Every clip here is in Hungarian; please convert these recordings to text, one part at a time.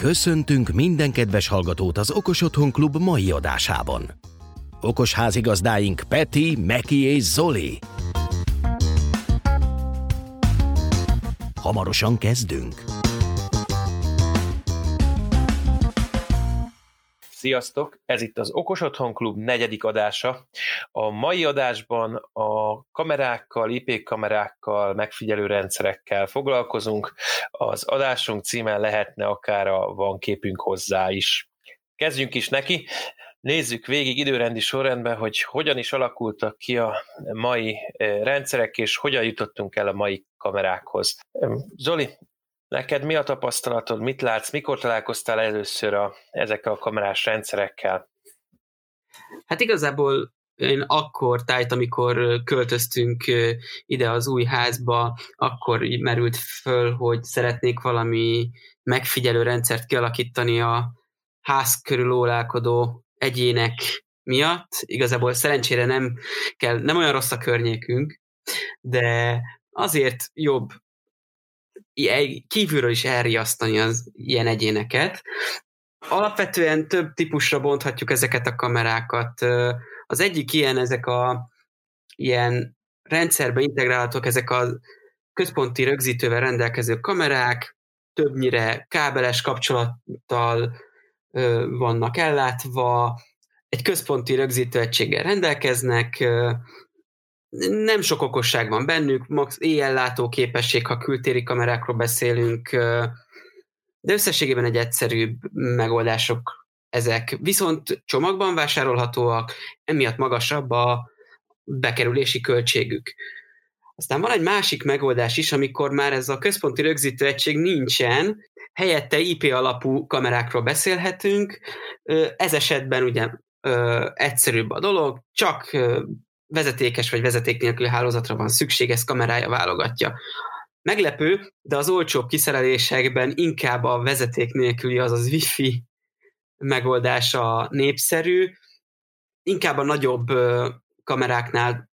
Köszöntünk minden kedves hallgatót az Okos Otthon Klub mai adásában. Okos házigazdáink Peti, Meki és Zoli. Hamarosan kezdünk. Sziasztok! Ez itt az Okos Otthon Klub negyedik adása. A mai adásban a kamerákkal, IP kamerákkal, megfigyelő rendszerekkel foglalkozunk. Az adásunk címe lehetne akár a van képünk hozzá is. Kezdjünk is neki. Nézzük végig időrendi sorrendben, hogy hogyan is alakultak ki a mai eh, rendszerek, és hogyan jutottunk el a mai kamerákhoz. Zoli, Neked mi a tapasztalatod, mit látsz, mikor találkoztál először a, ezekkel a kamerás rendszerekkel? Hát igazából én akkor tájt, amikor költöztünk ide az új házba, akkor merült föl, hogy szeretnék valami megfigyelő rendszert kialakítani a ház körül ólálkodó egyének miatt. Igazából szerencsére nem kell, nem olyan rossz a környékünk, de azért jobb kívülről is elriasztani az ilyen egyéneket. Alapvetően több típusra bonthatjuk ezeket a kamerákat. Az egyik ilyen ezek a ilyen rendszerbe integrálhatók ezek a központi rögzítővel rendelkező kamerák, többnyire kábeles kapcsolattal vannak ellátva, egy központi rögzítőegységgel rendelkeznek, nem sok okosság van bennük, max éjjellátó képesség, ha kültéri kamerákról beszélünk, de összességében egy egyszerűbb megoldások ezek. Viszont csomagban vásárolhatóak, emiatt magasabb a bekerülési költségük. Aztán van egy másik megoldás is, amikor már ez a központi rögzítő egység nincsen, helyette IP alapú kamerákról beszélhetünk. Ez esetben ugye egyszerűbb a dolog, csak vezetékes vagy vezeték nélküli hálózatra van szükség, ez kamerája válogatja. Meglepő, de az olcsóbb kiszerelésekben inkább a vezeték nélküli, azaz wifi megoldása népszerű, inkább a nagyobb kameráknál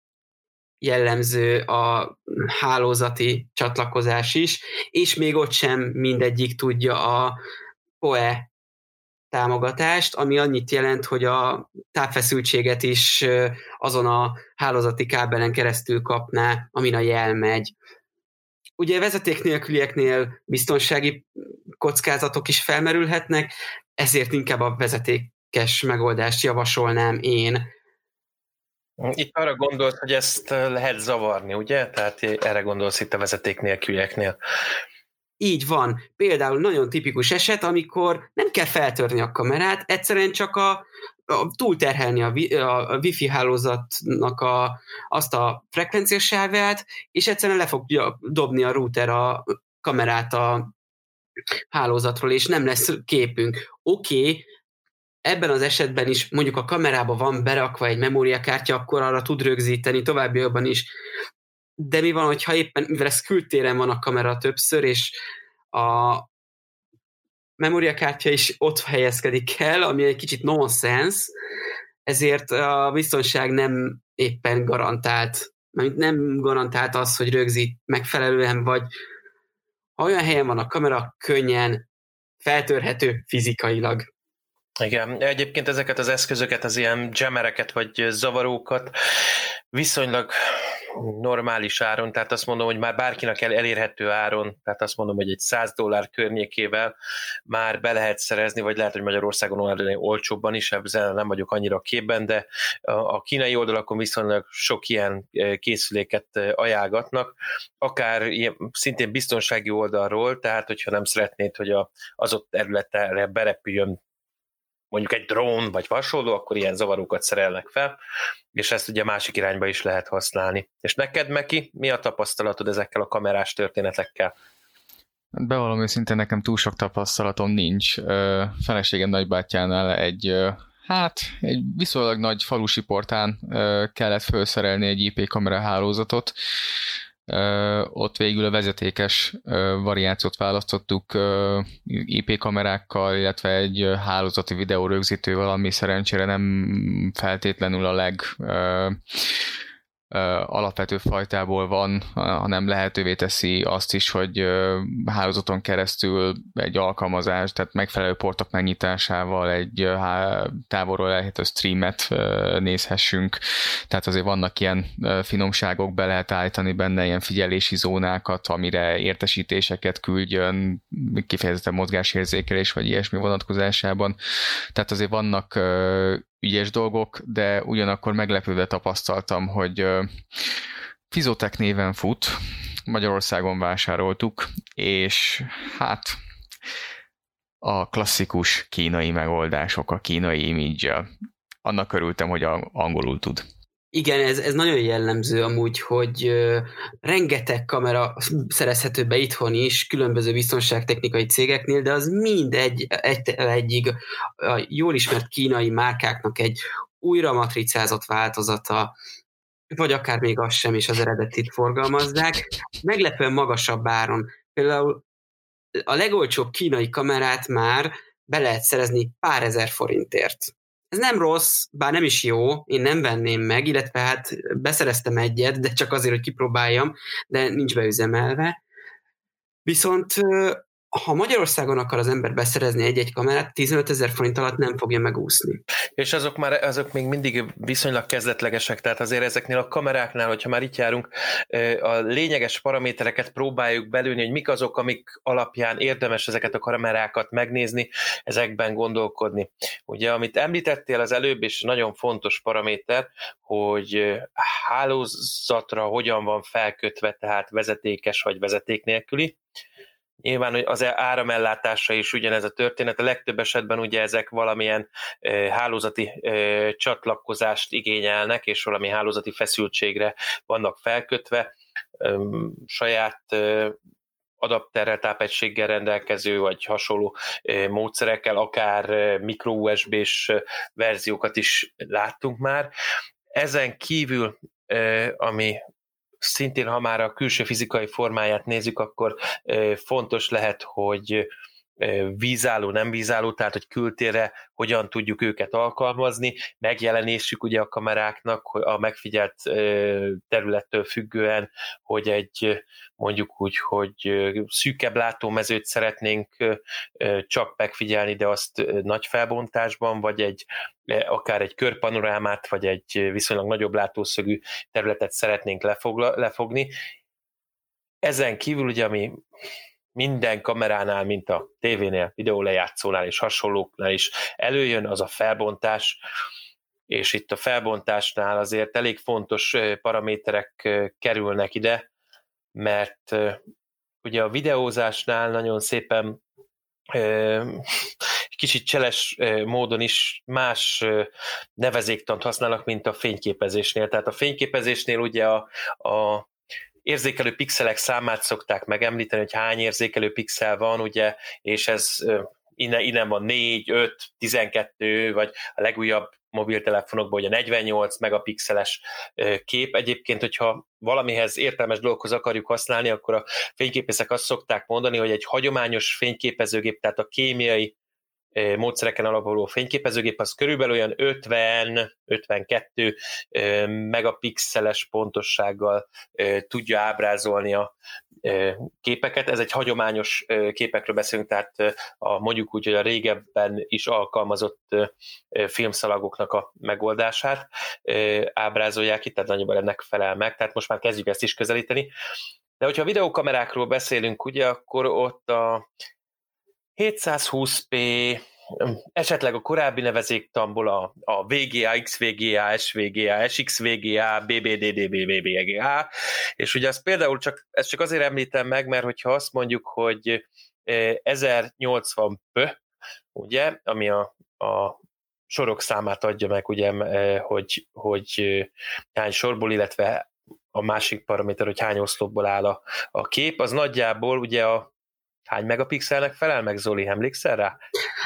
jellemző a hálózati csatlakozás is, és még ott sem mindegyik tudja a PoE támogatást, ami annyit jelent, hogy a tápfeszültséget is azon a hálózati kábelen keresztül kapná, amin a jel megy. Ugye vezeték nélkülieknél biztonsági kockázatok is felmerülhetnek, ezért inkább a vezetékes megoldást javasolnám én. Itt arra gondolsz, hogy ezt lehet zavarni, ugye? Tehát erre gondolsz itt a vezeték nélkülieknél. Így van. Például nagyon tipikus eset, amikor nem kell feltörni a kamerát, egyszerűen csak a, a túlterhelni a, wi, a, wifi hálózatnak a, azt a frekvenciasávát, és egyszerűen le fogja dobni a router a kamerát a hálózatról, és nem lesz képünk. Oké, okay, ebben az esetben is mondjuk a kamerába van berakva egy memóriakártya, akkor arra tud rögzíteni továbbiakban is de mi van, hogyha éppen, mivel ez kültéren van a kamera többször, és a memóriakártya is ott helyezkedik el, ami egy kicsit nonsense, ezért a biztonság nem éppen garantált. Nem garantált az, hogy rögzít megfelelően, vagy ha olyan helyen van a kamera, könnyen feltörhető fizikailag. Igen, egyébként ezeket az eszközöket, az ilyen jammereket vagy zavarókat viszonylag normális áron, tehát azt mondom, hogy már bárkinek el elérhető áron, tehát azt mondom, hogy egy 100 dollár környékével már be lehet szerezni, vagy lehet, hogy Magyarországon olcsóbban is, ebben nem vagyok annyira képben, de a kínai oldalakon viszonylag sok ilyen e, készüléket e, ajánlgatnak, akár ilyen, szintén biztonsági oldalról, tehát hogyha nem szeretnéd, hogy az ott területre berepüljön mondjuk egy drón vagy hasonló, akkor ilyen zavarókat szerelnek fel, és ezt ugye másik irányba is lehet használni. És neked, Meki, mi a tapasztalatod ezekkel a kamerás történetekkel? Bevallom őszintén, nekem túl sok tapasztalatom nincs. Feleségem nagybátyánál egy hát egy viszonylag nagy falusi portán kellett felszerelni egy IP kamera hálózatot, ott végül a vezetékes variációt választottuk IP kamerákkal, illetve egy hálózati videó rögzítővel, ami szerencsére nem feltétlenül a leg alapvető fajtából van, hanem lehetővé teszi azt is, hogy hálózaton keresztül egy alkalmazás, tehát megfelelő portok megnyitásával egy távolról elhető streamet nézhessünk. Tehát azért vannak ilyen finomságok, be lehet állítani benne ilyen figyelési zónákat, amire értesítéseket küldjön, kifejezetten mozgásérzékelés vagy ilyesmi vonatkozásában. Tehát azért vannak ügyes dolgok, de ugyanakkor meglepődve tapasztaltam, hogy Fizotek néven fut, Magyarországon vásároltuk, és hát a klasszikus kínai megoldások, a kínai image Annak örültem, hogy angolul tud. Igen, ez, ez nagyon jellemző amúgy, hogy uh, rengeteg kamera szerezhető be itthon is, különböző biztonságtechnikai cégeknél, de az mind egy, egy, egyig a jól ismert kínai márkáknak egy újra matricázott változata, vagy akár még az sem, és az eredetit forgalmazzák, meglepően magasabb áron. Például a legolcsóbb kínai kamerát már be lehet szerezni pár ezer forintért. Ez nem rossz, bár nem is jó, én nem venném meg, illetve hát beszereztem egyet, de csak azért, hogy kipróbáljam, de nincs beüzemelve. Viszont ha Magyarországon akar az ember beszerezni egy-egy kamerát, 15 ezer forint alatt nem fogja megúszni. És azok már azok még mindig viszonylag kezdetlegesek, tehát azért ezeknél a kameráknál, hogyha már itt járunk, a lényeges paramétereket próbáljuk belülni, hogy mik azok, amik alapján érdemes ezeket a kamerákat megnézni, ezekben gondolkodni. Ugye, amit említettél az előbb, és nagyon fontos paraméter, hogy hálózatra hogyan van felkötve, tehát vezetékes vagy vezeték nélküli, Nyilván hogy az áramellátása is ugyanez a történet. A legtöbb esetben ugye ezek valamilyen hálózati csatlakozást igényelnek, és valami hálózati feszültségre vannak felkötve. Saját adapterrel, tápegységgel rendelkező, vagy hasonló módszerekkel, akár mikro USB-s verziókat is láttunk már. Ezen kívül, ami szintén, ha már a külső fizikai formáját nézzük, akkor fontos lehet, hogy vízálló, nem vízálló, tehát hogy kültérre hogyan tudjuk őket alkalmazni, megjelenésük ugye a kameráknak a megfigyelt területtől függően, hogy egy mondjuk úgy, hogy szűkebb látómezőt szeretnénk csak megfigyelni, de azt nagy felbontásban, vagy egy akár egy körpanorámát, vagy egy viszonylag nagyobb látószögű területet szeretnénk lefogla, lefogni. Ezen kívül ugye, ami minden kameránál, mint a tévénél, videólejátszónál és hasonlóknál is előjön, az a felbontás, és itt a felbontásnál azért elég fontos paraméterek kerülnek ide, mert ugye a videózásnál nagyon szépen kicsit cseles módon is más nevezéktant használnak, mint a fényképezésnél. Tehát a fényképezésnél ugye a, a érzékelő pixelek számát szokták megemlíteni, hogy hány érzékelő pixel van, ugye, és ez innen, innen van 4, 5, 12, vagy a legújabb mobiltelefonokban ugye 48 megapixeles kép. Egyébként, hogyha valamihez értelmes dolgokhoz akarjuk használni, akkor a fényképészek azt szokták mondani, hogy egy hagyományos fényképezőgép, tehát a kémiai módszereken alapuló fényképezőgép, az körülbelül olyan 50-52 megapixeles pontossággal tudja ábrázolni a képeket. Ez egy hagyományos képekről beszélünk, tehát a, mondjuk úgy, hogy a régebben is alkalmazott filmszalagoknak a megoldását ábrázolják itt, tehát nagyjából ennek felel meg, tehát most már kezdjük ezt is közelíteni. De hogyha videókamerákról beszélünk, ugye, akkor ott a 720p, esetleg a korábbi nevezéktamból a, a VGA, XVGA, SVGA, SXVGA, BBDD, BBVGA, és ugye azt például csak, ezt csak azért említem meg, mert hogyha azt mondjuk, hogy 1080p, ugye, ami a, a sorok számát adja meg, ugye, hogy, hogy hány sorból, illetve a másik paraméter, hogy hány oszlopból áll a, a kép, az nagyjából ugye a Hány megapixelnek felel meg, Zoli? Emlékszel rá?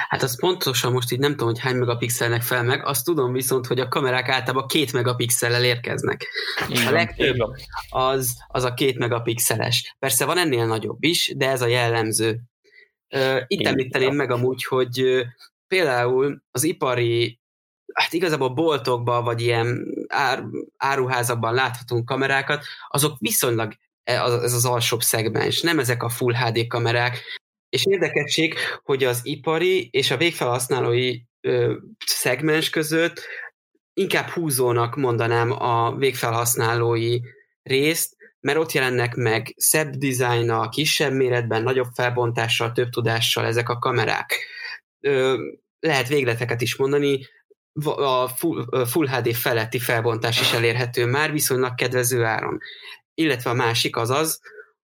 Hát az pontosan most így nem tudom, hogy hány megapixelnek fel meg, azt tudom viszont, hogy a kamerák általában két megapixellel érkeznek. Igen, a legtöbb az, az a két megapixeles. Persze van ennél nagyobb is, de ez a jellemző. Itt Igen. említeném meg amúgy, hogy például az ipari hát igazából boltokban, vagy ilyen ár, áruházakban láthatunk kamerákat, azok viszonylag ez az alsóbb szegmens, nem ezek a Full HD kamerák. És érdekesség, hogy az ipari és a végfelhasználói ö, szegmens között inkább húzónak mondanám a végfelhasználói részt, mert ott jelennek meg szebb dizájnnal, kisebb méretben, nagyobb felbontással, több tudással ezek a kamerák. Lehet végleteket is mondani, a full, full HD feletti felbontás is elérhető már viszonylag kedvező áron. Illetve a másik az az,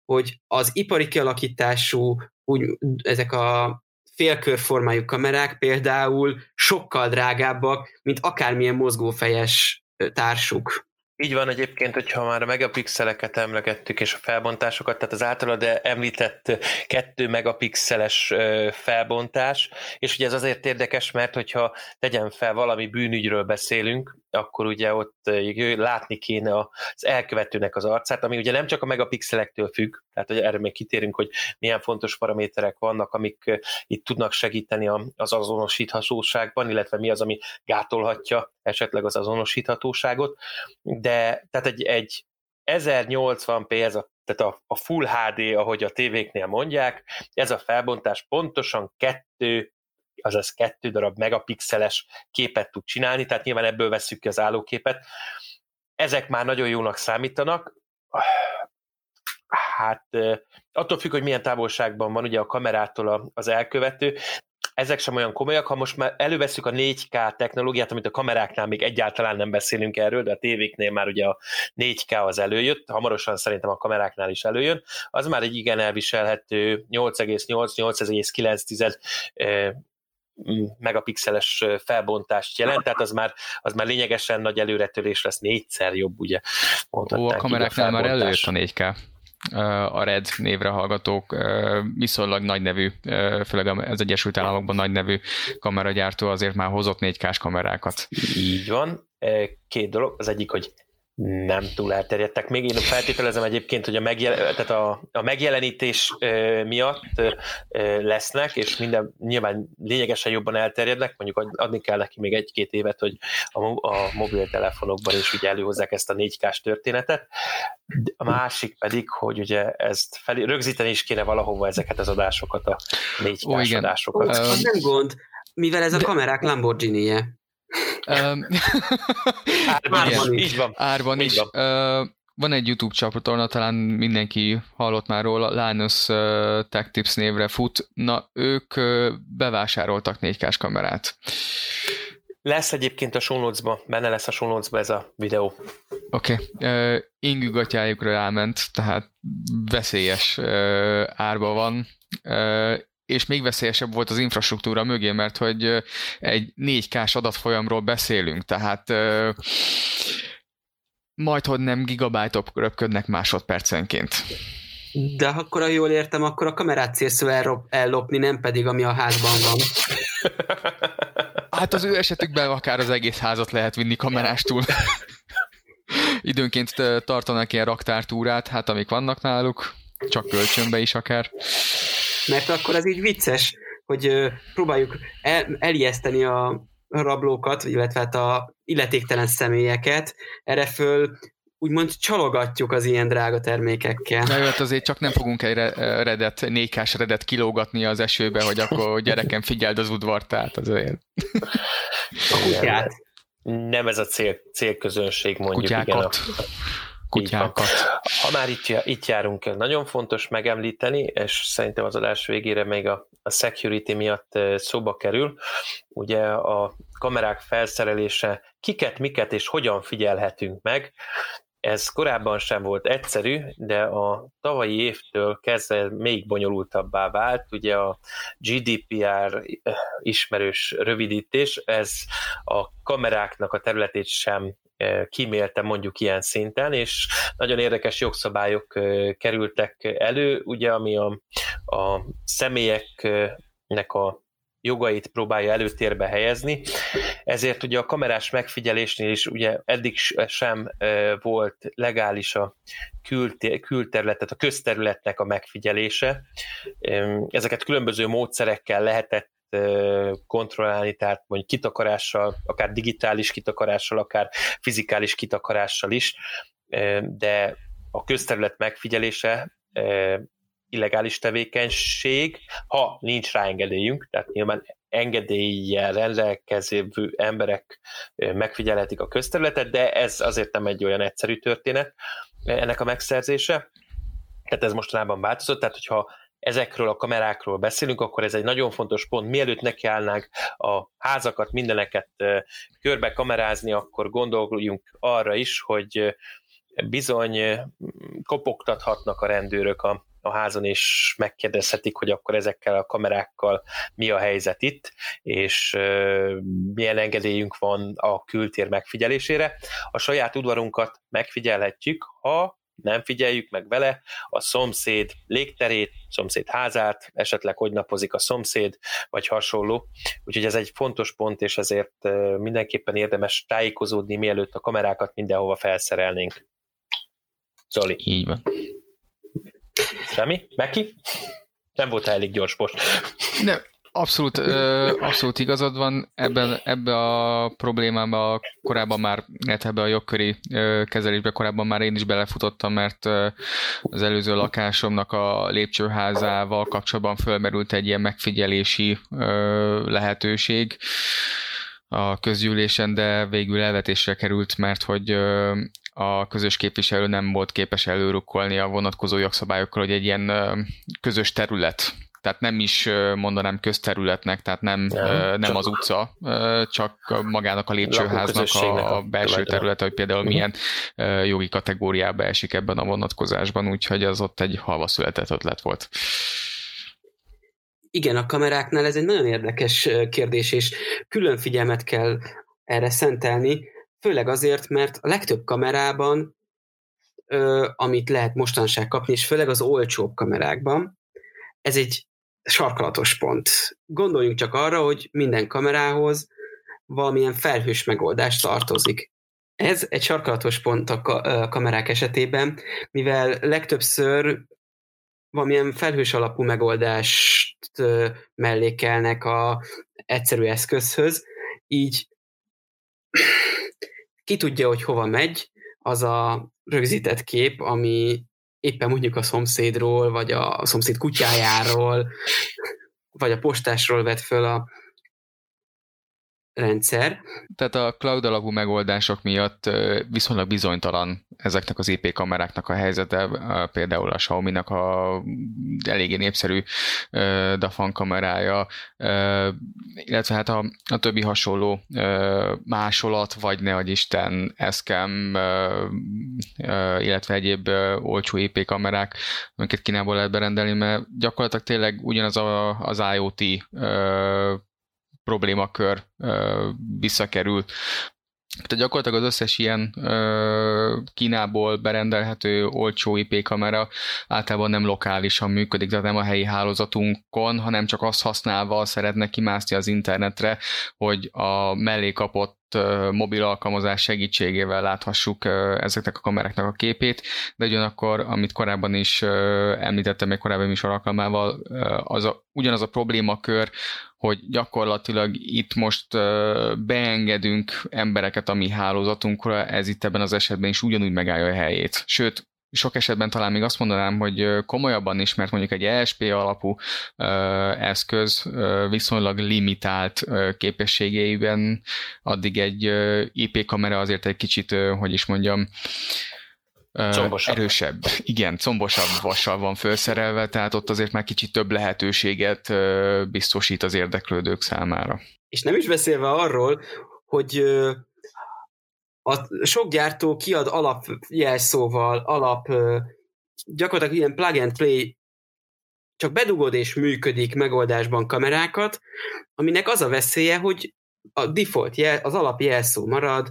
hogy az ipari kialakítású úgy, ezek a félkörformájú kamerák például sokkal drágábbak, mint akármilyen mozgófejes társuk. Így van egyébként, hogyha már a megapixeleket emlegettük, és a felbontásokat, tehát az általad említett 2 megapixeles felbontás, és ugye ez azért érdekes, mert hogyha tegyen fel valami bűnügyről beszélünk, akkor ugye ott látni kéne az elkövetőnek az arcát, ami ugye nem csak a megapixelektől függ, tehát hogy erre még kitérünk, hogy milyen fontos paraméterek vannak, amik itt tudnak segíteni az azonosíthatóságban, illetve mi az, ami gátolhatja esetleg az azonosíthatóságot, de tehát egy, egy 1080p, ez a, tehát a, a Full HD, ahogy a tévéknél mondják, ez a felbontás pontosan kettő azaz kettő darab megapixeles képet tud csinálni, tehát nyilván ebből veszük ki az állóképet. Ezek már nagyon jónak számítanak, hát attól függ, hogy milyen távolságban van ugye a kamerától az elkövető, ezek sem olyan komolyak, ha most már előveszük a 4K technológiát, amit a kameráknál még egyáltalán nem beszélünk erről, de a tévéknél már ugye a 4K az előjött, hamarosan szerintem a kameráknál is előjön, az már egy igen elviselhető 8,8-8,9 megapixeles felbontást jelent, tehát az már, az már lényegesen nagy előretörés lesz, négyszer jobb, ugye. Ó, a kameráknál már előjött a 4K a Red névre hallgatók, viszonylag nagy nevű, főleg az Egyesült Államokban nagy nevű kameragyártó azért már hozott 4K-s kamerákat. Így van. Két dolog. Az egyik, hogy nem túl elterjedtek. Még én feltételezem egyébként, hogy a, megjel, tehát a, a megjelenítés miatt lesznek, és minden nyilván lényegesen jobban elterjednek, mondjuk adni kell neki még egy-két évet, hogy a, a mobiltelefonokban is ugye előhozzák ezt a 4K-s történetet. A másik pedig, hogy ugye ezt fel, rögzíteni is kéne valahova ezeket az adásokat, a 4K-s adásokat. Ó, az nem gond, mivel ez a kamerák Lamborghini-je. Árban is. Így van. Árban is. Van. van egy YouTube csatorna, talán mindenki hallott már róla, Linus Tech Tips névre fut. Na, ők bevásároltak 4K-s kamerát. Lesz egyébként a show benne lesz a show ez a videó. Oké. Okay. Uh, Ingű gatyájukra ráment, tehát veszélyes uh, árba van. Uh, és még veszélyesebb volt az infrastruktúra mögé, mert hogy egy 4K-s adatfolyamról beszélünk, tehát majd, hogy nem gigabájtok röpködnek másodpercenként. De akkor, ha jól értem, akkor a kamerát célszó ellopni, nem pedig ami a házban van. Hát az ő esetükben akár az egész házat lehet vinni kamerástól. Időnként tartanak ilyen raktártúrát, hát amik vannak náluk, csak kölcsönbe is akár mert akkor az így vicces, hogy próbáljuk el, elijeszteni a rablókat, illetve hát a illetéktelen személyeket, erre föl úgymond csalogatjuk az ilyen drága termékekkel. Na jó, hát azért csak nem fogunk egy redet, nékás redet kilógatni az esőbe, hogy akkor gyerekem figyeld az udvart, tehát azért. A kutyát. Nem ez a cél, célközönség mondjuk. Kutyákat. Igen, a, kutyákat. Ha már itt, itt járunk, nagyon fontos megemlíteni, és szerintem az adás végére még a, a security miatt szóba kerül, ugye a kamerák felszerelése, kiket, miket és hogyan figyelhetünk meg, ez korábban sem volt egyszerű, de a tavalyi évtől kezdve még bonyolultabbá vált. Ugye a GDPR ismerős rövidítés, ez a kameráknak a területét sem kímélte mondjuk ilyen szinten, és nagyon érdekes jogszabályok kerültek elő, ugye, ami a, a személyeknek a jogait próbálja előtérbe helyezni. Ezért ugye a kamerás megfigyelésnél is ugye eddig sem volt legális a külterületet, a közterületnek a megfigyelése. Ezeket különböző módszerekkel lehetett kontrollálni, tehát mondjuk kitakarással, akár digitális kitakarással, akár fizikális kitakarással is, de a közterület megfigyelése illegális tevékenység, ha nincs rá engedélyünk, tehát nyilván engedéllyel rendelkező emberek megfigyelhetik a közterületet, de ez azért nem egy olyan egyszerű történet ennek a megszerzése. Tehát ez mostanában változott, tehát hogyha ezekről a kamerákról beszélünk, akkor ez egy nagyon fontos pont. Mielőtt nekiállnánk a házakat, mindeneket körbe kamerázni, akkor gondoljunk arra is, hogy bizony kopogtathatnak a rendőrök a, a házon, és megkérdezhetik, hogy akkor ezekkel a kamerákkal mi a helyzet itt, és milyen engedélyünk van a kültér megfigyelésére. A saját udvarunkat megfigyelhetjük, ha nem figyeljük meg vele a szomszéd légterét, szomszéd házát, esetleg hogy napozik a szomszéd, vagy hasonló. Úgyhogy ez egy fontos pont, és ezért mindenképpen érdemes tájékozódni, mielőtt a kamerákat mindenhova felszerelnénk. Zoli. Így van. Semmi? Meki? Nem volt elég gyors most. Nem, Abszolút, abszolút igazad van. Ebben, ebbe a problémába korábban már, illetve ebbe a jogköri kezelésbe korábban már én is belefutottam, mert az előző lakásomnak a lépcsőházával kapcsolatban fölmerült egy ilyen megfigyelési lehetőség a közgyűlésen, de végül elvetésre került, mert hogy a közös képviselő nem volt képes előrukkolni a vonatkozó jogszabályokkal, hogy egy ilyen közös terület tehát nem is mondanám közterületnek, tehát nem, nem, nem az utca, csak magának a lépcsőháznak a, a belső területe, hogy például uh-huh. milyen jogi kategóriába esik ebben a vonatkozásban, úgyhogy az ott egy halva született ötlet volt. Igen, a kameráknál ez egy nagyon érdekes kérdés, és külön figyelmet kell erre szentelni, főleg azért, mert a legtöbb kamerában, amit lehet mostanság kapni, és főleg az olcsóbb kamerákban, ez egy sarkalatos pont. Gondoljunk csak arra, hogy minden kamerához valamilyen felhős megoldás tartozik. Ez egy sarkalatos pont a kamerák esetében, mivel legtöbbször valamilyen felhős alapú megoldást mellékelnek a egyszerű eszközhöz, így ki tudja, hogy hova megy az a rögzített kép, ami éppen mondjuk a szomszédról, vagy a szomszéd kutyájáról, vagy a postásról vett föl a rendszer. Tehát a cloud alapú megoldások miatt viszonylag bizonytalan ezeknek az IP kameráknak a helyzete, például a Xiaomi-nak a eléggé népszerű DAFAN kamerája, illetve hát a, a többi hasonló másolat, vagy ne Isten Eszkem, illetve egyéb olcsó IP kamerák, amiket Kínából lehet berendelni, mert gyakorlatilag tényleg ugyanaz a, az IoT problémakör visszakerül. Tehát gyakorlatilag az összes ilyen ö, Kínából berendelhető olcsó IP kamera általában nem lokálisan működik, tehát nem a helyi hálózatunkon, hanem csak azt használva szeretne kimászni az internetre, hogy a mellé kapott mobil alkalmazás segítségével láthassuk ezeknek a kameráknak a képét, de ugyanakkor, amit korábban is említettem még korábban is alkalmával, az a, ugyanaz a problémakör, hogy gyakorlatilag itt most beengedünk embereket a mi hálózatunkra, ez itt ebben az esetben is ugyanúgy megállja a helyét. Sőt, sok esetben talán még azt mondanám, hogy komolyabban is, mert mondjuk egy ESP alapú eszköz viszonylag limitált képességeiben, addig egy IP kamera azért egy kicsit, hogy is mondjam, Combosabb. erősebb. Igen, combosabb vassal van felszerelve, tehát ott azért már kicsit több lehetőséget biztosít az érdeklődők számára. És nem is beszélve arról, hogy a sok gyártó kiad alapjelszóval, alap gyakorlatilag ilyen plug and play csak bedugod és működik megoldásban kamerákat, aminek az a veszélye, hogy a default jel, az alapjelszó marad,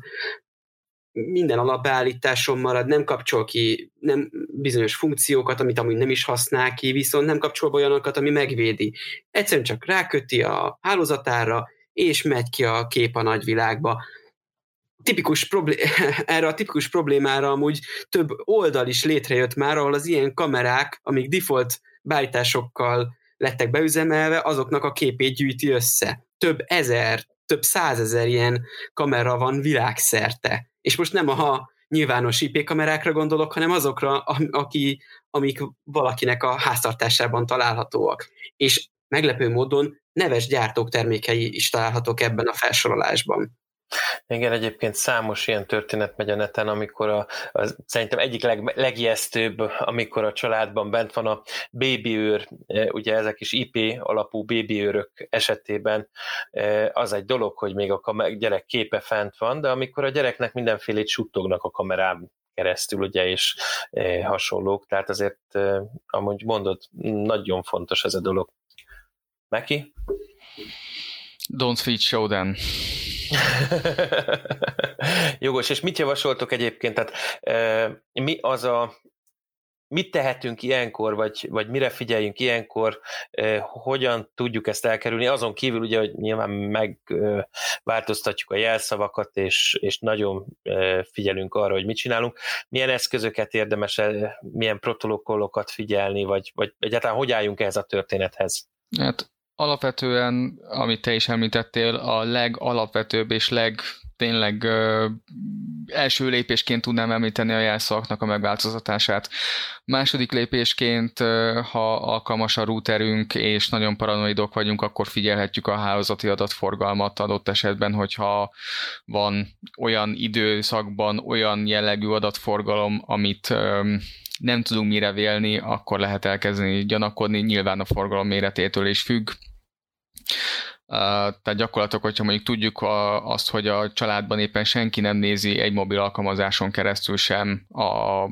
minden alapbeállításon marad, nem kapcsol ki nem bizonyos funkciókat, amit amúgy nem is használ ki, viszont nem kapcsol olyanokat, ami megvédi. Egyszerűen csak ráköti a hálózatára, és megy ki a kép a nagyvilágba. Tipikus problé- erre a tipikus problémára amúgy több oldal is létrejött már, ahol az ilyen kamerák, amik default beállításokkal lettek beüzemelve, azoknak a képét gyűjti össze. Több ezer, több százezer ilyen kamera van világszerte. És most nem a nyilvános IP kamerákra gondolok, hanem azokra, aki, amik valakinek a háztartásában találhatóak. És meglepő módon neves gyártók termékei is találhatók ebben a felsorolásban. Igen, egyébként számos ilyen történet megy a neten, amikor a, a szerintem egyik leg, legijesztőbb, amikor a családban bent van a bébiőr, e, ugye ezek is IP alapú bébiőrök esetében e, az egy dolog, hogy még a gyerek képe fent van, de amikor a gyereknek mindenfélét suttognak a kamerán keresztül, ugye, és e, hasonlók, tehát azért, amúgy mondod, nagyon fontos ez a dolog. Meki? Don't feed show them. Jogos, és mit javasoltok egyébként? Tehát mi az a mit tehetünk ilyenkor, vagy, vagy mire figyeljünk ilyenkor, hogyan tudjuk ezt elkerülni, azon kívül ugye, hogy nyilván megváltoztatjuk a jelszavakat, és, és nagyon figyelünk arra, hogy mit csinálunk, milyen eszközöket érdemes, milyen protokollokat figyelni, vagy, vagy egyáltalán hogy álljunk ehhez a történethez? Hát alapvetően, amit te is említettél, a legalapvetőbb és leg tényleg ö, első lépésként tudnám említeni a jelszavaknak a megváltoztatását. Második lépésként, ö, ha alkalmas a routerünk és nagyon paranoidok vagyunk, akkor figyelhetjük a hálózati adatforgalmat adott esetben, hogyha van olyan időszakban olyan jellegű adatforgalom, amit ö, nem tudunk mire vélni, akkor lehet elkezdeni gyanakodni, nyilván a forgalom méretétől is függ. Tehát gyakorlatilag, hogyha mondjuk tudjuk azt, hogy a családban éppen senki nem nézi egy mobil alkalmazáson keresztül sem a,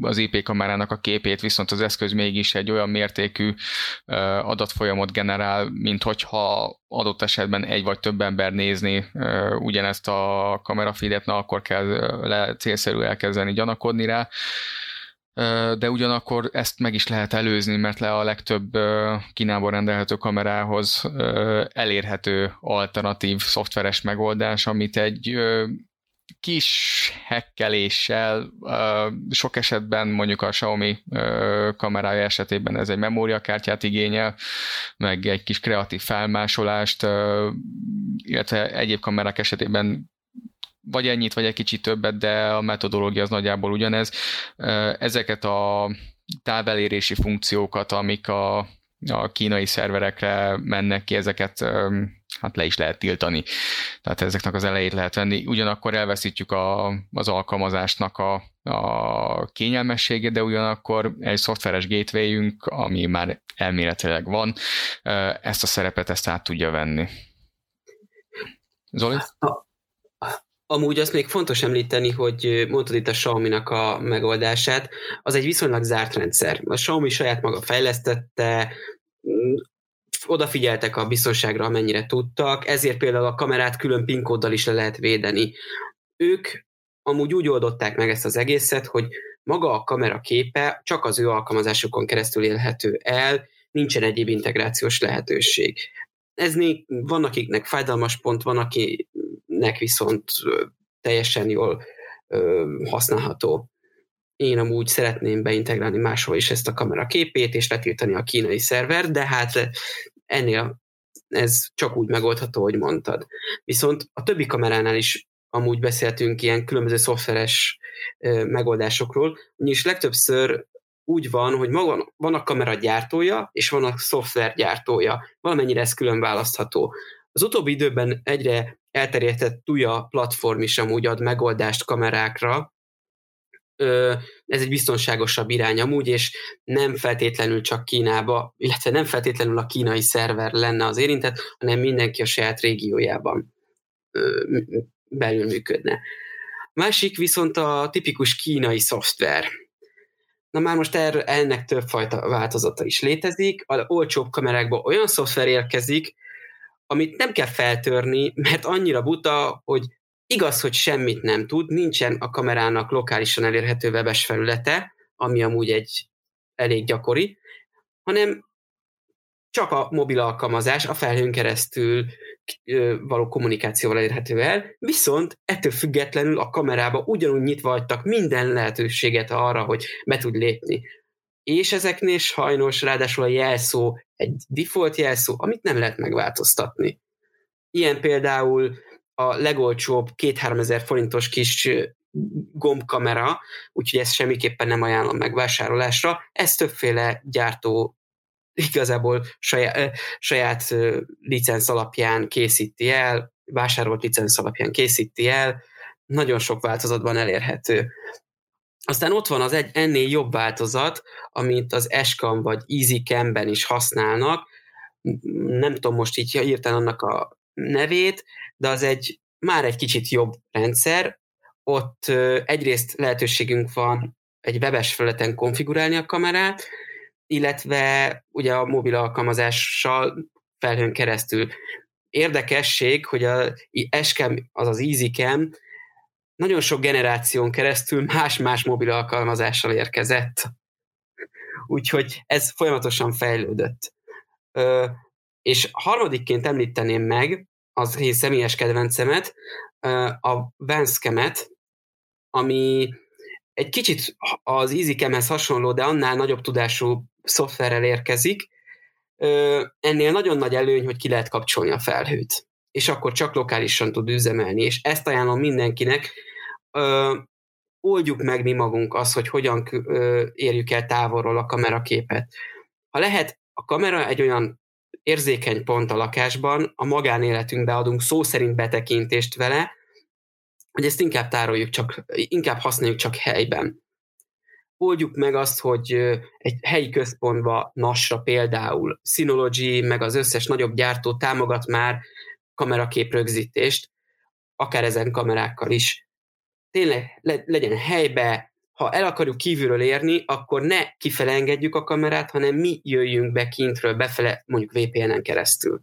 az IP kamerának a képét, viszont az eszköz mégis egy olyan mértékű adatfolyamot generál, mint hogyha adott esetben egy vagy több ember nézni ugyanezt a kamerafeedet, na akkor kell le célszerű elkezdeni gyanakodni rá de ugyanakkor ezt meg is lehet előzni, mert le a legtöbb Kínából rendelhető kamerához elérhető alternatív szoftveres megoldás, amit egy kis hekkeléssel, sok esetben mondjuk a Xiaomi kamerája esetében ez egy memóriakártyát igényel, meg egy kis kreatív felmásolást, illetve egyéb kamerák esetében vagy ennyit, vagy egy kicsit többet, de a metodológia az nagyjából ugyanez. Ezeket a távelérési funkciókat, amik a, a kínai szerverekre mennek ki, ezeket hát le is lehet tiltani. Tehát ezeknek az elejét lehet venni. Ugyanakkor elveszítjük a, az alkalmazásnak a, a kényelmességét, de ugyanakkor egy szoftveres gatewayünk, ami már elméletileg van, ezt a szerepet ezt át tudja venni. Zoli? Amúgy azt még fontos említeni, hogy mondtad itt a Xiaomi-nak a megoldását, az egy viszonylag zárt rendszer. A Xiaomi saját maga fejlesztette, mm, odafigyeltek a biztonságra, amennyire tudtak, ezért például a kamerát külön PIN kóddal is le lehet védeni. Ők amúgy úgy oldották meg ezt az egészet, hogy maga a kamera képe csak az ő alkalmazásukon keresztül élhető el, nincsen egyéb integrációs lehetőség. Ez még van, akiknek fájdalmas pont, van, aki nek viszont teljesen jól használható. Én amúgy szeretném beintegrálni máshol is ezt a kamera képét, és letiltani a kínai szervert, de hát ennél ez csak úgy megoldható, hogy mondtad. Viszont a többi kameránál is amúgy beszéltünk ilyen különböző szoftveres megoldásokról, ugyanis legtöbbször úgy van, hogy maga van a kamera gyártója, és van a szoftver gyártója. Valamennyire ez külön választható. Az utóbbi időben egyre elterjedtett Tuya platform is amúgy ad megoldást kamerákra, ez egy biztonságosabb irány amúgy, és nem feltétlenül csak Kínába, illetve nem feltétlenül a kínai szerver lenne az érintett, hanem mindenki a saját régiójában belül működne. Másik viszont a tipikus kínai szoftver. Na már most erre, ennek többfajta változata is létezik. A olcsóbb kamerákban olyan szoftver érkezik, amit nem kell feltörni, mert annyira buta, hogy igaz, hogy semmit nem tud, nincsen a kamerának lokálisan elérhető webes felülete, ami amúgy egy elég gyakori, hanem csak a mobil alkalmazás a felhőn keresztül való kommunikációval érhető el, viszont ettől függetlenül a kamerába ugyanúgy nyitva hagytak minden lehetőséget arra, hogy be tud lépni. És ezeknél sajnos ráadásul a jelszó egy default jelszó, amit nem lehet megváltoztatni. Ilyen például a legolcsóbb 2-3 ezer forintos kis gombkamera, úgyhogy ezt semmiképpen nem ajánlom megvásárolásra. Ez többféle gyártó igazából saját, saját licenc alapján készíti el, vásárolt licenc alapján készíti el, nagyon sok változatban elérhető. Aztán ott van az egy ennél jobb változat, amit az Escam vagy EasyCam-ben is használnak. Nem tudom most így írtani annak a nevét, de az egy már egy kicsit jobb rendszer. Ott egyrészt lehetőségünk van egy webes felületen konfigurálni a kamerát, illetve ugye a mobil alkalmazással felhőn keresztül. Érdekesség, hogy a Escam, az az EasyCam nagyon sok generáción keresztül más-más mobil alkalmazással érkezett. Úgyhogy ez folyamatosan fejlődött. Ö, és harmadikként említeném meg az én személyes kedvencemet, a Vanscamet, ami egy kicsit az EasyCam-hez hasonló, de annál nagyobb tudású szoftverrel érkezik. Ennél nagyon nagy előny, hogy ki lehet kapcsolni a felhőt és akkor csak lokálisan tud üzemelni, és ezt ajánlom mindenkinek, ö, oldjuk meg mi magunk azt, hogy hogyan ö, érjük el távolról a kameraképet. Ha lehet, a kamera egy olyan érzékeny pont a lakásban, a magánéletünkbe adunk szó szerint betekintést vele, hogy ezt inkább tároljuk csak, inkább használjuk csak helyben. Oldjuk meg azt, hogy egy helyi központba, Nasra például, Synology, meg az összes nagyobb gyártó támogat már kamerakép rögzítést, akár ezen kamerákkal is. Tényleg le, legyen helybe, ha el akarjuk kívülről érni, akkor ne kifele engedjük a kamerát, hanem mi jöjjünk be kintről, befele, mondjuk VPN-en keresztül.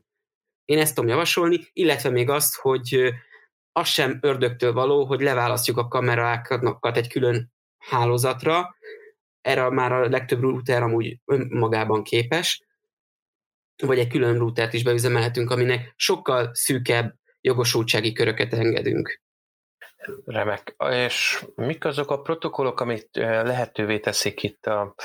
Én ezt tudom javasolni, illetve még azt, hogy az sem ördögtől való, hogy leválasztjuk a kamerákat egy külön hálózatra, erre már a legtöbb router amúgy önmagában képes, vagy egy külön routert is beüzemelhetünk, aminek sokkal szűkebb jogosultsági köröket engedünk. Remek. És mik azok a protokollok, amik lehetővé teszik itt a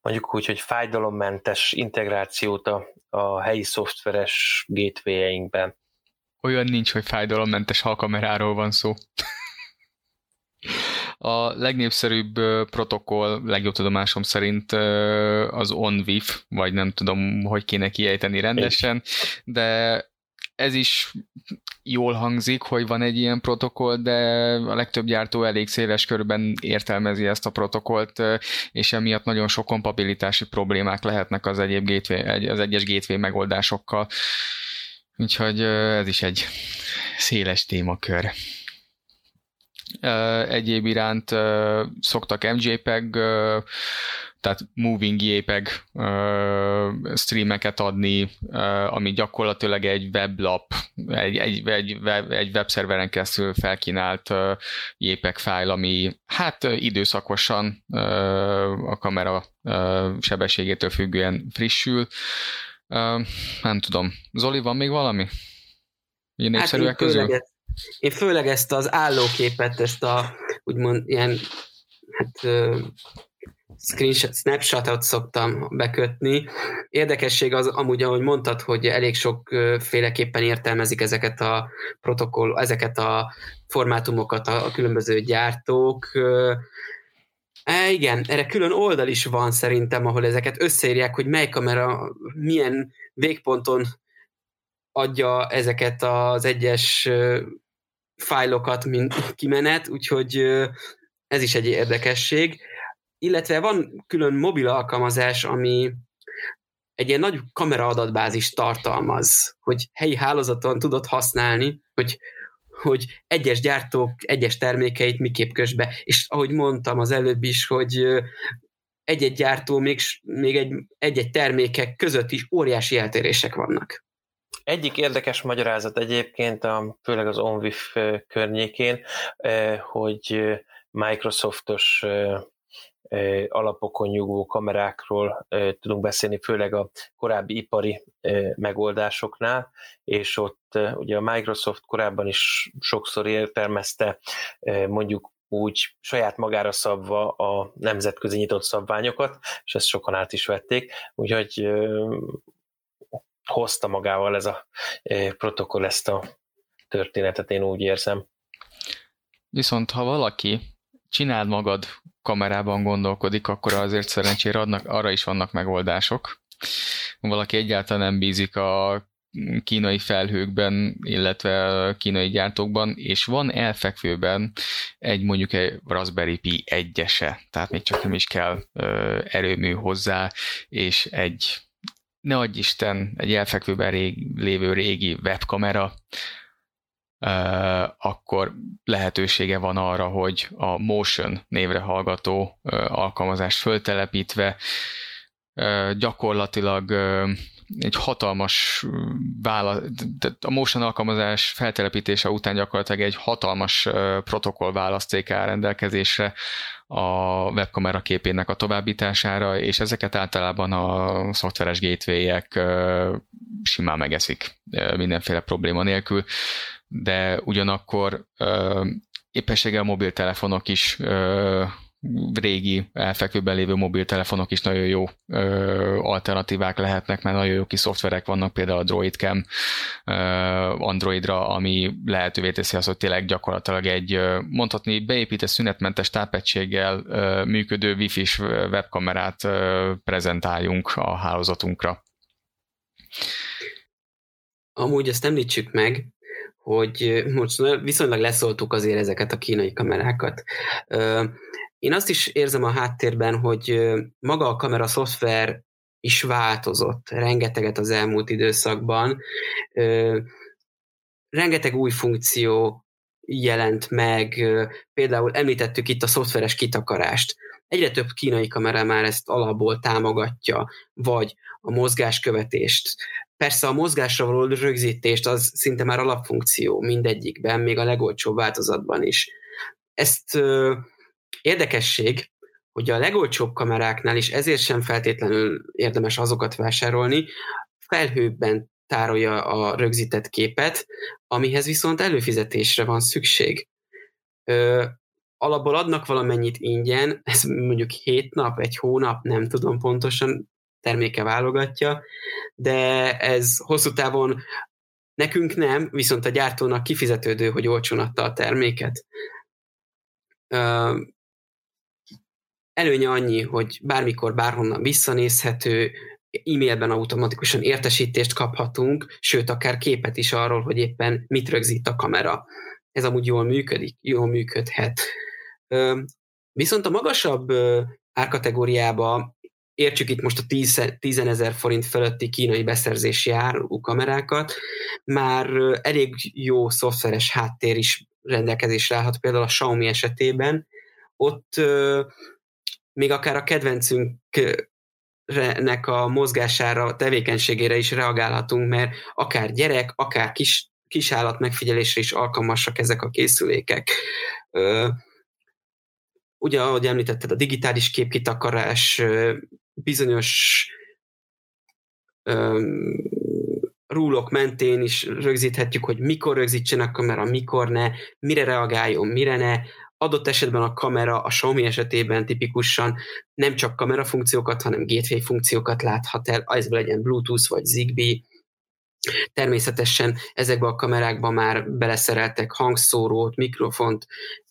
mondjuk úgy, hogy fájdalommentes integrációt a, a helyi szoftveres gateway-einkben? Olyan nincs, hogy fájdalommentes halkameráról van szó. A legnépszerűbb protokoll, legjobb tudomásom szerint az OnVIF, vagy nem tudom, hogy kéne kiejteni rendesen, de ez is jól hangzik, hogy van egy ilyen protokoll, de a legtöbb gyártó elég széles körben értelmezi ezt a protokollt, és emiatt nagyon sok kompatibilitási problémák lehetnek az egyéb gateway, az egyes gateway megoldásokkal. Úgyhogy ez is egy széles témakör. Egyéb iránt szoktak MJPEG, tehát moving JPEG streameket adni, ami gyakorlatilag egy weblap, egy, egy, egy, web, egy webszerveren keresztül felkínált JPEG fájl, ami hát időszakosan a kamera sebességétől függően frissül. Nem tudom. Zoli, van még valami? Ilyen hát népszerűek közül? Én főleg ezt az állóképet, ezt a úgymond ilyen hát, screenshot, snapshotot szoktam bekötni. Érdekesség az amúgy, ahogy mondtad, hogy elég sok féleképpen értelmezik ezeket a protokoll, ezeket a formátumokat a, a különböző gyártók. E, igen, erre külön oldal is van szerintem, ahol ezeket összeírják, hogy mely kamera milyen végponton adja ezeket az egyes fájlokat, mint kimenet, úgyhogy ez is egy érdekesség. Illetve van külön mobil alkalmazás, ami egy ilyen nagy kamera adatbázis tartalmaz, hogy helyi hálózaton tudod használni, hogy, hogy egyes gyártók egyes termékeit miképp kös be. És ahogy mondtam az előbb is, hogy egy-egy gyártó még, még egy, egy-egy termékek között is óriási eltérések vannak. Egyik érdekes magyarázat egyébként, a, főleg az OnVIF környékén, hogy Microsoftos alapokon nyugvó kamerákról tudunk beszélni, főleg a korábbi ipari megoldásoknál, és ott ugye a Microsoft korábban is sokszor értelmezte mondjuk úgy saját magára szabva a nemzetközi nyitott szabványokat, és ezt sokan át is vették, úgyhogy hozta magával ez a protokoll ezt a történetet, én úgy érzem. Viszont ha valaki csináld magad kamerában gondolkodik, akkor azért szerencsére adnak, arra is vannak megoldások. Valaki egyáltalán nem bízik a kínai felhőkben, illetve kínai gyártókban, és van elfekvőben egy mondjuk egy Raspberry Pi egyese, tehát még csak nem is kell erőmű hozzá, és egy ne adj Isten, egy elfekvőben rég, lévő régi webkamera, akkor lehetősége van arra, hogy a Motion névre hallgató alkalmazást föltelepítve gyakorlatilag egy hatalmas vála, a Motion alkalmazás feltelepítése után gyakorlatilag egy hatalmas protokoll választék áll rendelkezésre a webkamera képének a továbbítására, és ezeket általában a szoftveres gateway-ek simán megeszik mindenféle probléma nélkül, de ugyanakkor éppenséggel a mobiltelefonok is régi elfekvőben lévő mobiltelefonok is nagyon jó ö, alternatívák lehetnek, mert nagyon jó kis szoftverek vannak, például a DroidCam ö, Androidra, ami lehetővé teszi azt, hogy tényleg gyakorlatilag egy mondhatni beépített szünetmentes tápegységgel ö, működő wifi-s webkamerát ö, prezentáljunk a hálózatunkra. Amúgy ezt említsük meg, hogy most viszonylag leszóltuk azért ezeket a kínai kamerákat. Én azt is érzem a háttérben, hogy maga a kamera szoftver is változott rengeteget az elmúlt időszakban. Rengeteg új funkció jelent meg, például említettük itt a szoftveres kitakarást. Egyre több kínai kamera már ezt alapból támogatja, vagy a mozgáskövetést. Persze a mozgásra való rögzítést az szinte már alapfunkció mindegyikben, még a legolcsóbb változatban is. Ezt Érdekesség, hogy a legolcsóbb kameráknál is ezért sem feltétlenül érdemes azokat vásárolni, felhőben tárolja a rögzített képet, amihez viszont előfizetésre van szükség. Ö, alapból adnak valamennyit ingyen, ez mondjuk hét nap, egy hónap, nem tudom pontosan, terméke válogatja, de ez hosszú távon nekünk nem, viszont a gyártónak kifizetődő, hogy olcsón adta a terméket. Előnye annyi, hogy bármikor, bárhonnan visszanézhető, e-mailben automatikusan értesítést kaphatunk, sőt, akár képet is arról, hogy éppen mit rögzít a kamera. Ez amúgy jól működik, jól működhet. Viszont a magasabb árkategóriába értsük itt most a 10 ezer forint fölötti kínai beszerzési árú kamerákat, már elég jó szoftveres háttér is rendelkezésre állhat, például a Xiaomi esetében. Ott még akár a kedvencünknek a mozgására, tevékenységére is reagálhatunk, mert akár gyerek, akár kis, kisállat megfigyelésre is alkalmasak ezek a készülékek. Ugye, ahogy említetted, a digitális képkitakarás bizonyos rúlok mentén is rögzíthetjük, hogy mikor rögzítsen a kamera, mikor ne, mire reagáljon, mire ne, adott esetben a kamera a Xiaomi esetében tipikusan nem csak kamera funkciókat, hanem gateway funkciókat láthat el, ez legyen Bluetooth vagy Zigbee. Természetesen ezekben a kamerákban már beleszereltek hangszórót, mikrofont,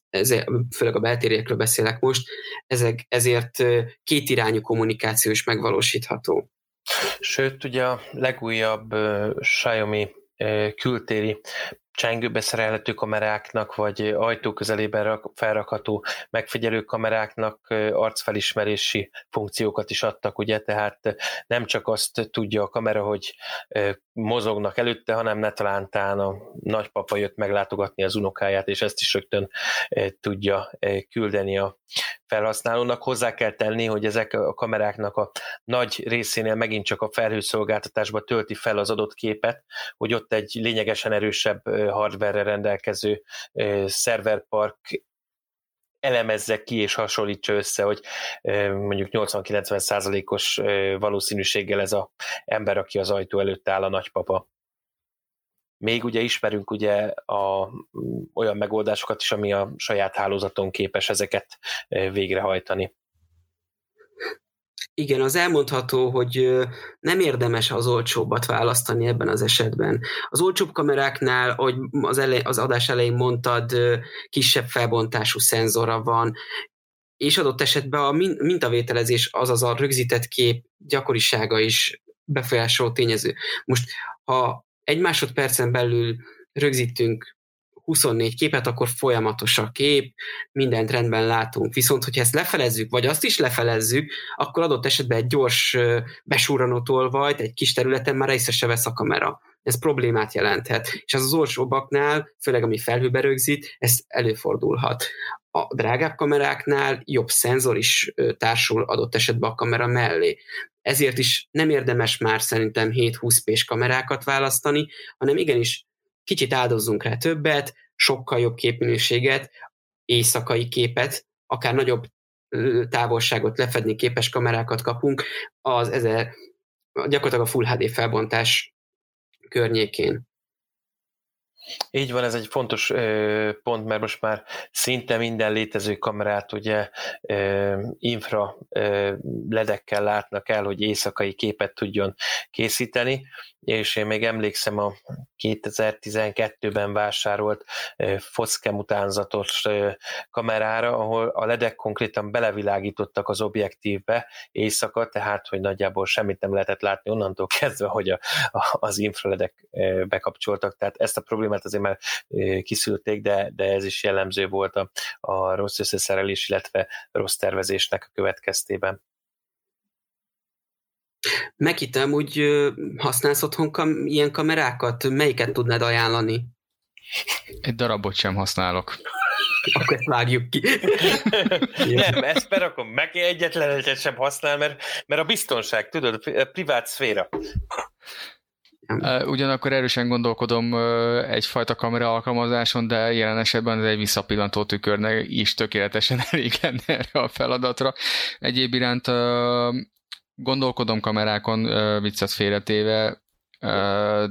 ezért, főleg a beltériekről beszélek most, ezek, ezért kétirányú kommunikáció is megvalósítható. Sőt, ugye a legújabb uh, Xiaomi uh, kültéri csengőbe szerelhető kameráknak, vagy ajtó közelében felrakható megfigyelő kameráknak arcfelismerési funkciókat is adtak, ugye, tehát nem csak azt tudja a kamera, hogy mozognak előtte, hanem ne talántán a nagypapa jött meglátogatni az unokáját, és ezt is rögtön tudja küldeni a felhasználónak. Hozzá kell tenni, hogy ezek a kameráknak a nagy részénél megint csak a felhőszolgáltatásba tölti fel az adott képet, hogy ott egy lényegesen erősebb hardware rendelkező szerverpark elemezze ki és hasonlítsa össze, hogy mondjuk 80-90 százalékos valószínűséggel ez a ember, aki az ajtó előtt áll, a nagypapa. Még ugye ismerünk ugye a, olyan megoldásokat is, ami a saját hálózaton képes ezeket végrehajtani. Igen, az elmondható, hogy nem érdemes az olcsóbbat választani ebben az esetben. Az olcsóbb kameráknál, ahogy az, elej, az adás elején mondtad, kisebb felbontású szenzora van, és adott esetben a mintavételezés, azaz a rögzített kép gyakorisága is befolyásoló tényező. Most, ha egy másodpercen belül rögzítünk 24 képet, akkor folyamatos a kép, mindent rendben látunk. Viszont, hogyha ezt lefelezzük, vagy azt is lefelezzük, akkor adott esetben egy gyors besúranó tolvajt egy kis területen már észre se vesz a kamera. Ez problémát jelenthet. És az az olcsóbbaknál, főleg ami felhőbe rögzít, ez előfordulhat. A drágább kameráknál jobb szenzor is társul adott esetben a kamera mellé. Ezért is nem érdemes már szerintem 7-20 p kamerákat választani, hanem igenis kicsit áldozzunk rá többet, sokkal jobb képminőséget, éjszakai képet, akár nagyobb távolságot lefedni képes kamerákat kapunk az ezer, gyakorlatilag a Full HD felbontás környékén. Így van, ez egy fontos ö, pont, mert most már szinte minden létező kamerát ugye ö, infra ö, ledekkel látnak el, hogy éjszakai képet tudjon készíteni, és én még emlékszem a 2012-ben vásárolt Foszkem utánzatos kamerára, ahol a ledek konkrétan belevilágítottak az objektívbe éjszaka, tehát hogy nagyjából semmit nem lehetett látni onnantól kezdve, hogy a, a, az infraledek bekapcsoltak, tehát ezt a problémát azért már kiszülték, de, de ez is jellemző volt a, a rossz összeszerelés, illetve rossz tervezésnek a következtében. Meki, te úgy használsz otthon kam- ilyen kamerákat? Melyiket tudnád ajánlani? Egy darabot sem használok. Akkor ezt vágjuk ki. nem, ezt berakom. Meg egyetlen egyet sem használ, mert, mert a biztonság, tudod, a privát szféra. Ugyanakkor erősen gondolkodom egyfajta kamera alkalmazáson, de jelen esetben ez egy visszapillantó tükörnek is tökéletesen elég lenne erre a feladatra. Egyéb iránt Gondolkodom kamerákon, viccet félretéve,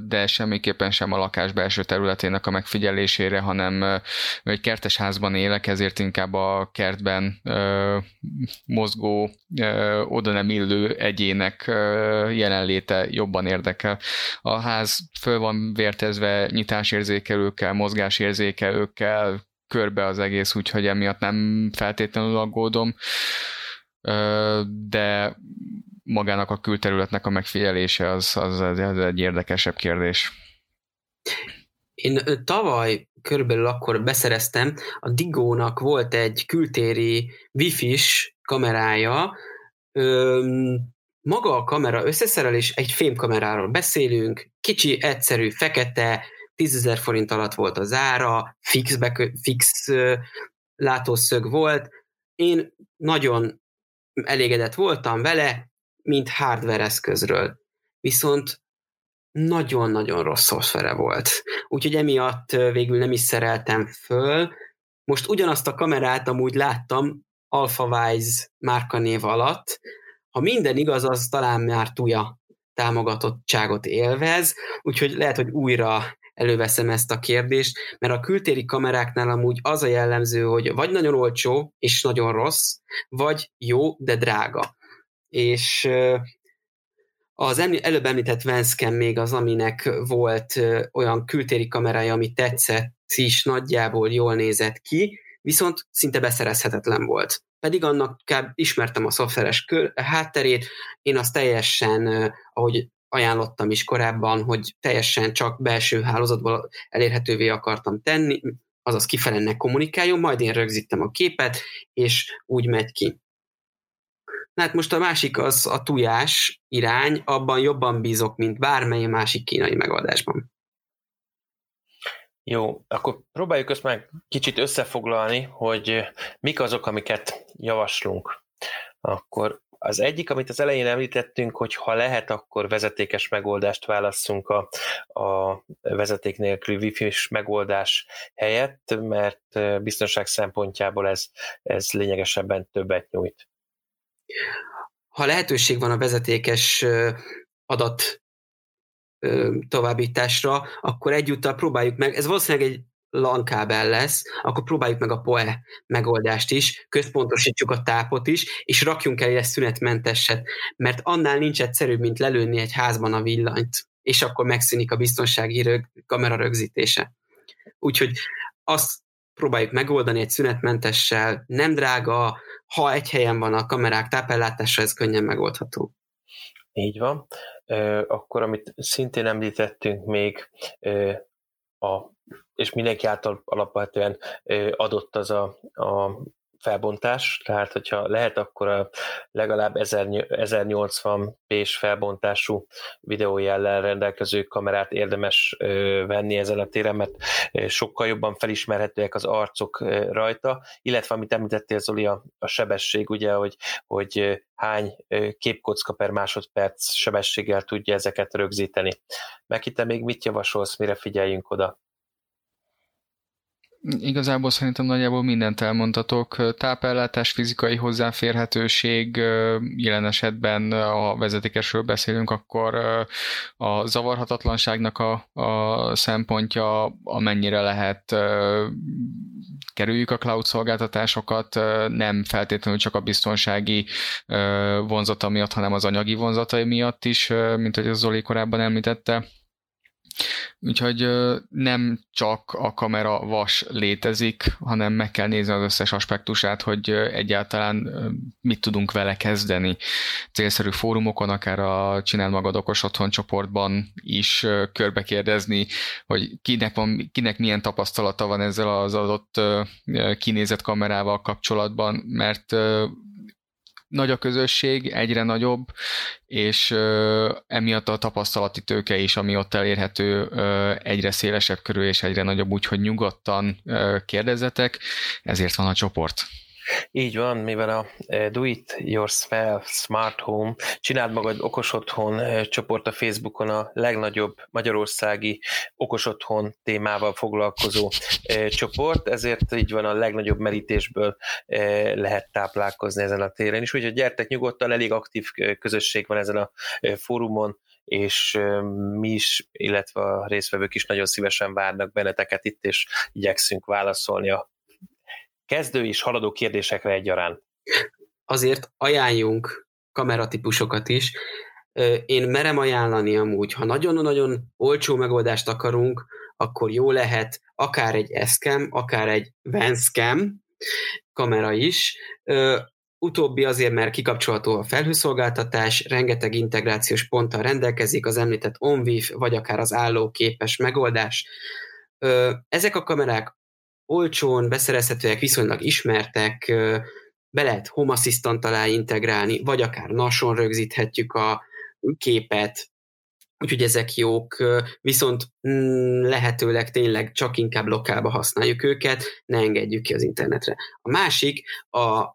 de semmiképpen sem a lakás belső területének a megfigyelésére, hanem egy kertes házban élek, ezért inkább a kertben mozgó, oda nem illő egyének jelenléte jobban érdekel. A ház föl van vértezve nyitásérzékelőkkel, mozgásérzékelőkkel, körbe az egész, úgyhogy emiatt nem feltétlenül aggódom de magának a külterületnek a megfigyelése az, az, az egy érdekesebb kérdés. Én tavaly körülbelül akkor beszereztem, a Digónak volt egy kültéri wifi-s kamerája, Öm, maga a kamera összeszerelés, egy fémkameráról beszélünk, kicsi, egyszerű, fekete, 10 forint alatt volt az ára, fix, bekö, fix látószög volt. Én nagyon elégedett voltam vele, mint hardware eszközről. Viszont nagyon-nagyon rossz szoftvere volt. Úgyhogy emiatt végül nem is szereltem föl. Most ugyanazt a kamerát amúgy láttam AlphaWise márkanév alatt. Ha minden igaz, az talán már tuja támogatottságot élvez, úgyhogy lehet, hogy újra előveszem ezt a kérdést, mert a kültéri kameráknál amúgy az a jellemző, hogy vagy nagyon olcsó és nagyon rossz, vagy jó, de drága és az előbb említett Vanscam még az, aminek volt olyan kültéri kamerája, ami tetszett is, nagyjából jól nézett ki, viszont szinte beszerezhetetlen volt. Pedig annak kb. ismertem a szoftveres kör, hátterét, én azt teljesen, ahogy ajánlottam is korábban, hogy teljesen csak belső hálózatból elérhetővé akartam tenni, azaz kifele kommunikáljon, majd én rögzítem a képet, és úgy megy ki. Hát most a másik az a tujás irány, abban jobban bízok, mint bármely másik kínai megoldásban. Jó, akkor próbáljuk ezt meg kicsit összefoglalni, hogy mik azok, amiket javaslunk. Akkor az egyik, amit az elején említettünk, hogy ha lehet, akkor vezetékes megoldást válasszunk a, a vezeték nélküli wifi megoldás helyett, mert biztonság szempontjából ez, ez lényegesebben többet nyújt. Ha lehetőség van a vezetékes adat továbbításra, akkor egyúttal próbáljuk meg, ez valószínűleg egy LAN kábel lesz, akkor próbáljuk meg a PoE megoldást is, központosítsuk a tápot is, és rakjunk el egy szünetmenteset, mert annál nincs egyszerűbb, mint lelőni egy házban a villanyt, és akkor megszűnik a biztonsági rög, kamera rögzítése. Úgyhogy azt próbáljuk megoldani egy szünetmentessel, nem drága, ha egy helyen van a kamerák tápellátása, ez könnyen megoldható. Így van. Akkor, amit szintén említettünk még, a, és mindenki által alapvetően adott az a, a felbontás, tehát hogyha lehet, akkor a legalább 1080 p-s felbontású videójellel rendelkező kamerát érdemes venni ezen a téren, mert sokkal jobban felismerhetőek az arcok rajta, illetve amit említettél Zoli, a, a sebesség, ugye, hogy, hogy hány képkocka per másodperc sebességgel tudja ezeket rögzíteni. Meghitte még mit javasolsz, mire figyeljünk oda? Igazából szerintem nagyjából mindent elmondhatok. Tápellátás, fizikai hozzáférhetőség, jelen esetben a vezetékesről beszélünk, akkor a zavarhatatlanságnak a, a szempontja, amennyire lehet kerüljük a cloud szolgáltatásokat, nem feltétlenül csak a biztonsági vonzata miatt, hanem az anyagi vonzatai miatt is, mint hogy az Zoli korábban említette Úgyhogy nem csak a kamera vas létezik, hanem meg kell nézni az összes aspektusát, hogy egyáltalán mit tudunk vele kezdeni. Célszerű fórumokon, akár a Csinál magad okos otthon csoportban is körbe kérdezni, hogy kinek, van, kinek milyen tapasztalata van ezzel az adott kinézett kamerával kapcsolatban, mert nagy a közösség, egyre nagyobb, és emiatt a tapasztalati tőke is, ami ott elérhető, egyre szélesebb körül és egyre nagyobb, úgyhogy nyugodtan kérdezzetek, ezért van a csoport. Így van, mivel a eh, Do It Yourself Smart Home, csináld magad okos otthon eh, csoport a Facebookon a legnagyobb magyarországi okos otthon témával foglalkozó eh, csoport, ezért így van a legnagyobb merítésből lehet táplálkozni ezen a téren is, úgyhogy gyertek nyugodtan, elég aktív közösség van ezen a fórumon, és mi is, illetve a résztvevők is nagyon szívesen várnak benneteket itt, és igyekszünk válaszolni a kezdő és haladó kérdésekre egyaránt. Azért ajánljunk kameratípusokat is. Én merem ajánlani amúgy, ha nagyon-nagyon olcsó megoldást akarunk, akkor jó lehet akár egy Escam, akár egy Vanscam kamera is. Utóbbi azért, mert kikapcsolható a felhőszolgáltatás, rengeteg integrációs ponttal rendelkezik, az említett OnVIF, vagy akár az állóképes megoldás. Ezek a kamerák olcsón beszerezhetőek, viszonylag ismertek, be lehet Home Assistant alá integrálni, vagy akár nason rögzíthetjük a képet, úgyhogy ezek jók, viszont mm, lehetőleg tényleg csak inkább lokálba használjuk őket, ne engedjük ki az internetre. A másik, a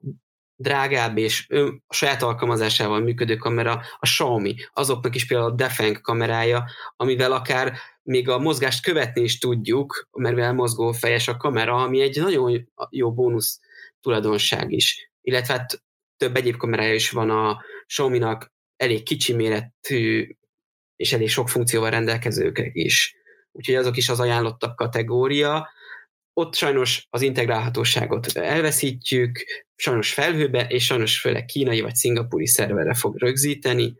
drágább és ön, a saját alkalmazásával működő kamera, a Xiaomi, azoknak is például a Defeng kamerája, amivel akár még a mozgást követni is tudjuk, mert mozgó fejes a kamera, ami egy nagyon jó bónusz tulajdonság is. Illetve hát több egyéb kamerája is van a Xiaomi-nak, elég kicsi méretű és elég sok funkcióval rendelkezők is. Úgyhogy azok is az ajánlottabb kategória. Ott sajnos az integrálhatóságot elveszítjük, sajnos felhőbe, és sajnos főleg kínai vagy szingapúri szerverre fog rögzíteni,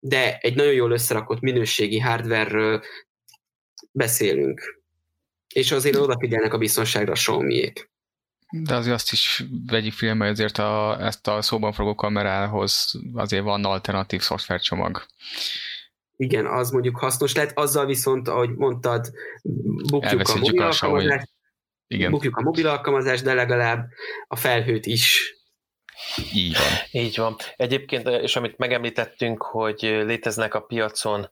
de egy nagyon jól összerakott minőségi hardware beszélünk. És azért odafigyelnek a biztonságra a xiaomi De azért azt is vegyük filmbe, ezért a, ezt a szóban forgó kamerához azért van alternatív szoftvercsomag. Igen, az mondjuk hasznos lehet, azzal viszont, ahogy mondtad, bukjuk a mobil alkalmazást, igen. bukjuk a mobil alkalmazást, de legalább a felhőt is így van. Így van. Egyébként, és amit megemlítettünk, hogy léteznek a piacon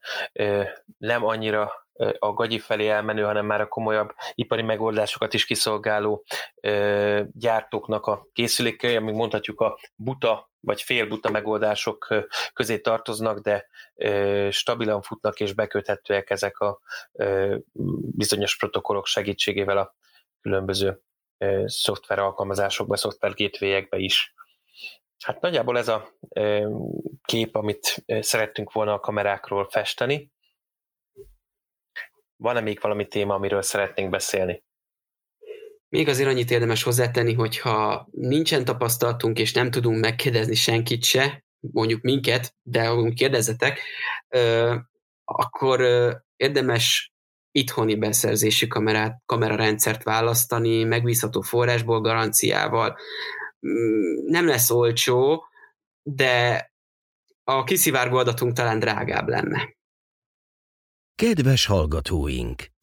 nem annyira a gagyi felé elmenő, hanem már a komolyabb ipari megoldásokat is kiszolgáló gyártóknak a készülékei, amik mondhatjuk a buta vagy félbuta megoldások közé tartoznak, de stabilan futnak és beköthetőek ezek a bizonyos protokollok segítségével a különböző szoftver alkalmazásokba, szoftver gateway is. Hát nagyjából ez a kép, amit szerettünk volna a kamerákról festeni. van-e még valami téma, amiről szeretnénk beszélni? Még azért annyit érdemes hozzátenni, hogyha nincsen tapasztalatunk, és nem tudunk megkérdezni senkit se, mondjuk minket, de ha kérdezzetek, akkor érdemes itthoni beszerzési kamerát, kamerarendszert választani, megbízható forrásból, garanciával. Nem lesz olcsó, de a kiszivárgó adatunk talán drágább lenne. Kedves hallgatóink!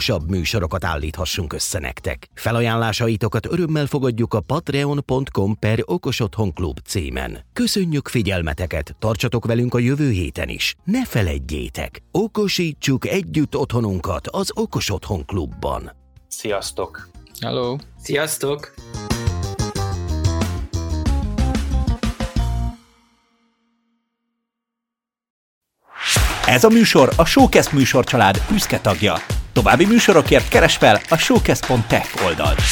okosabb műsorokat állíthassunk össze nektek. Felajánlásaitokat örömmel fogadjuk a patreon.com per okosotthonklub címen. Köszönjük figyelmeteket, tartsatok velünk a jövő héten is. Ne feledjétek, okosítsuk együtt otthonunkat az Okos Otthon Klubban. Sziasztok! Hello! Sziasztok! Ez a műsor a Showcast műsorcsalád büszke tagja. További műsorokért keres fel a showcast.tech oldalt.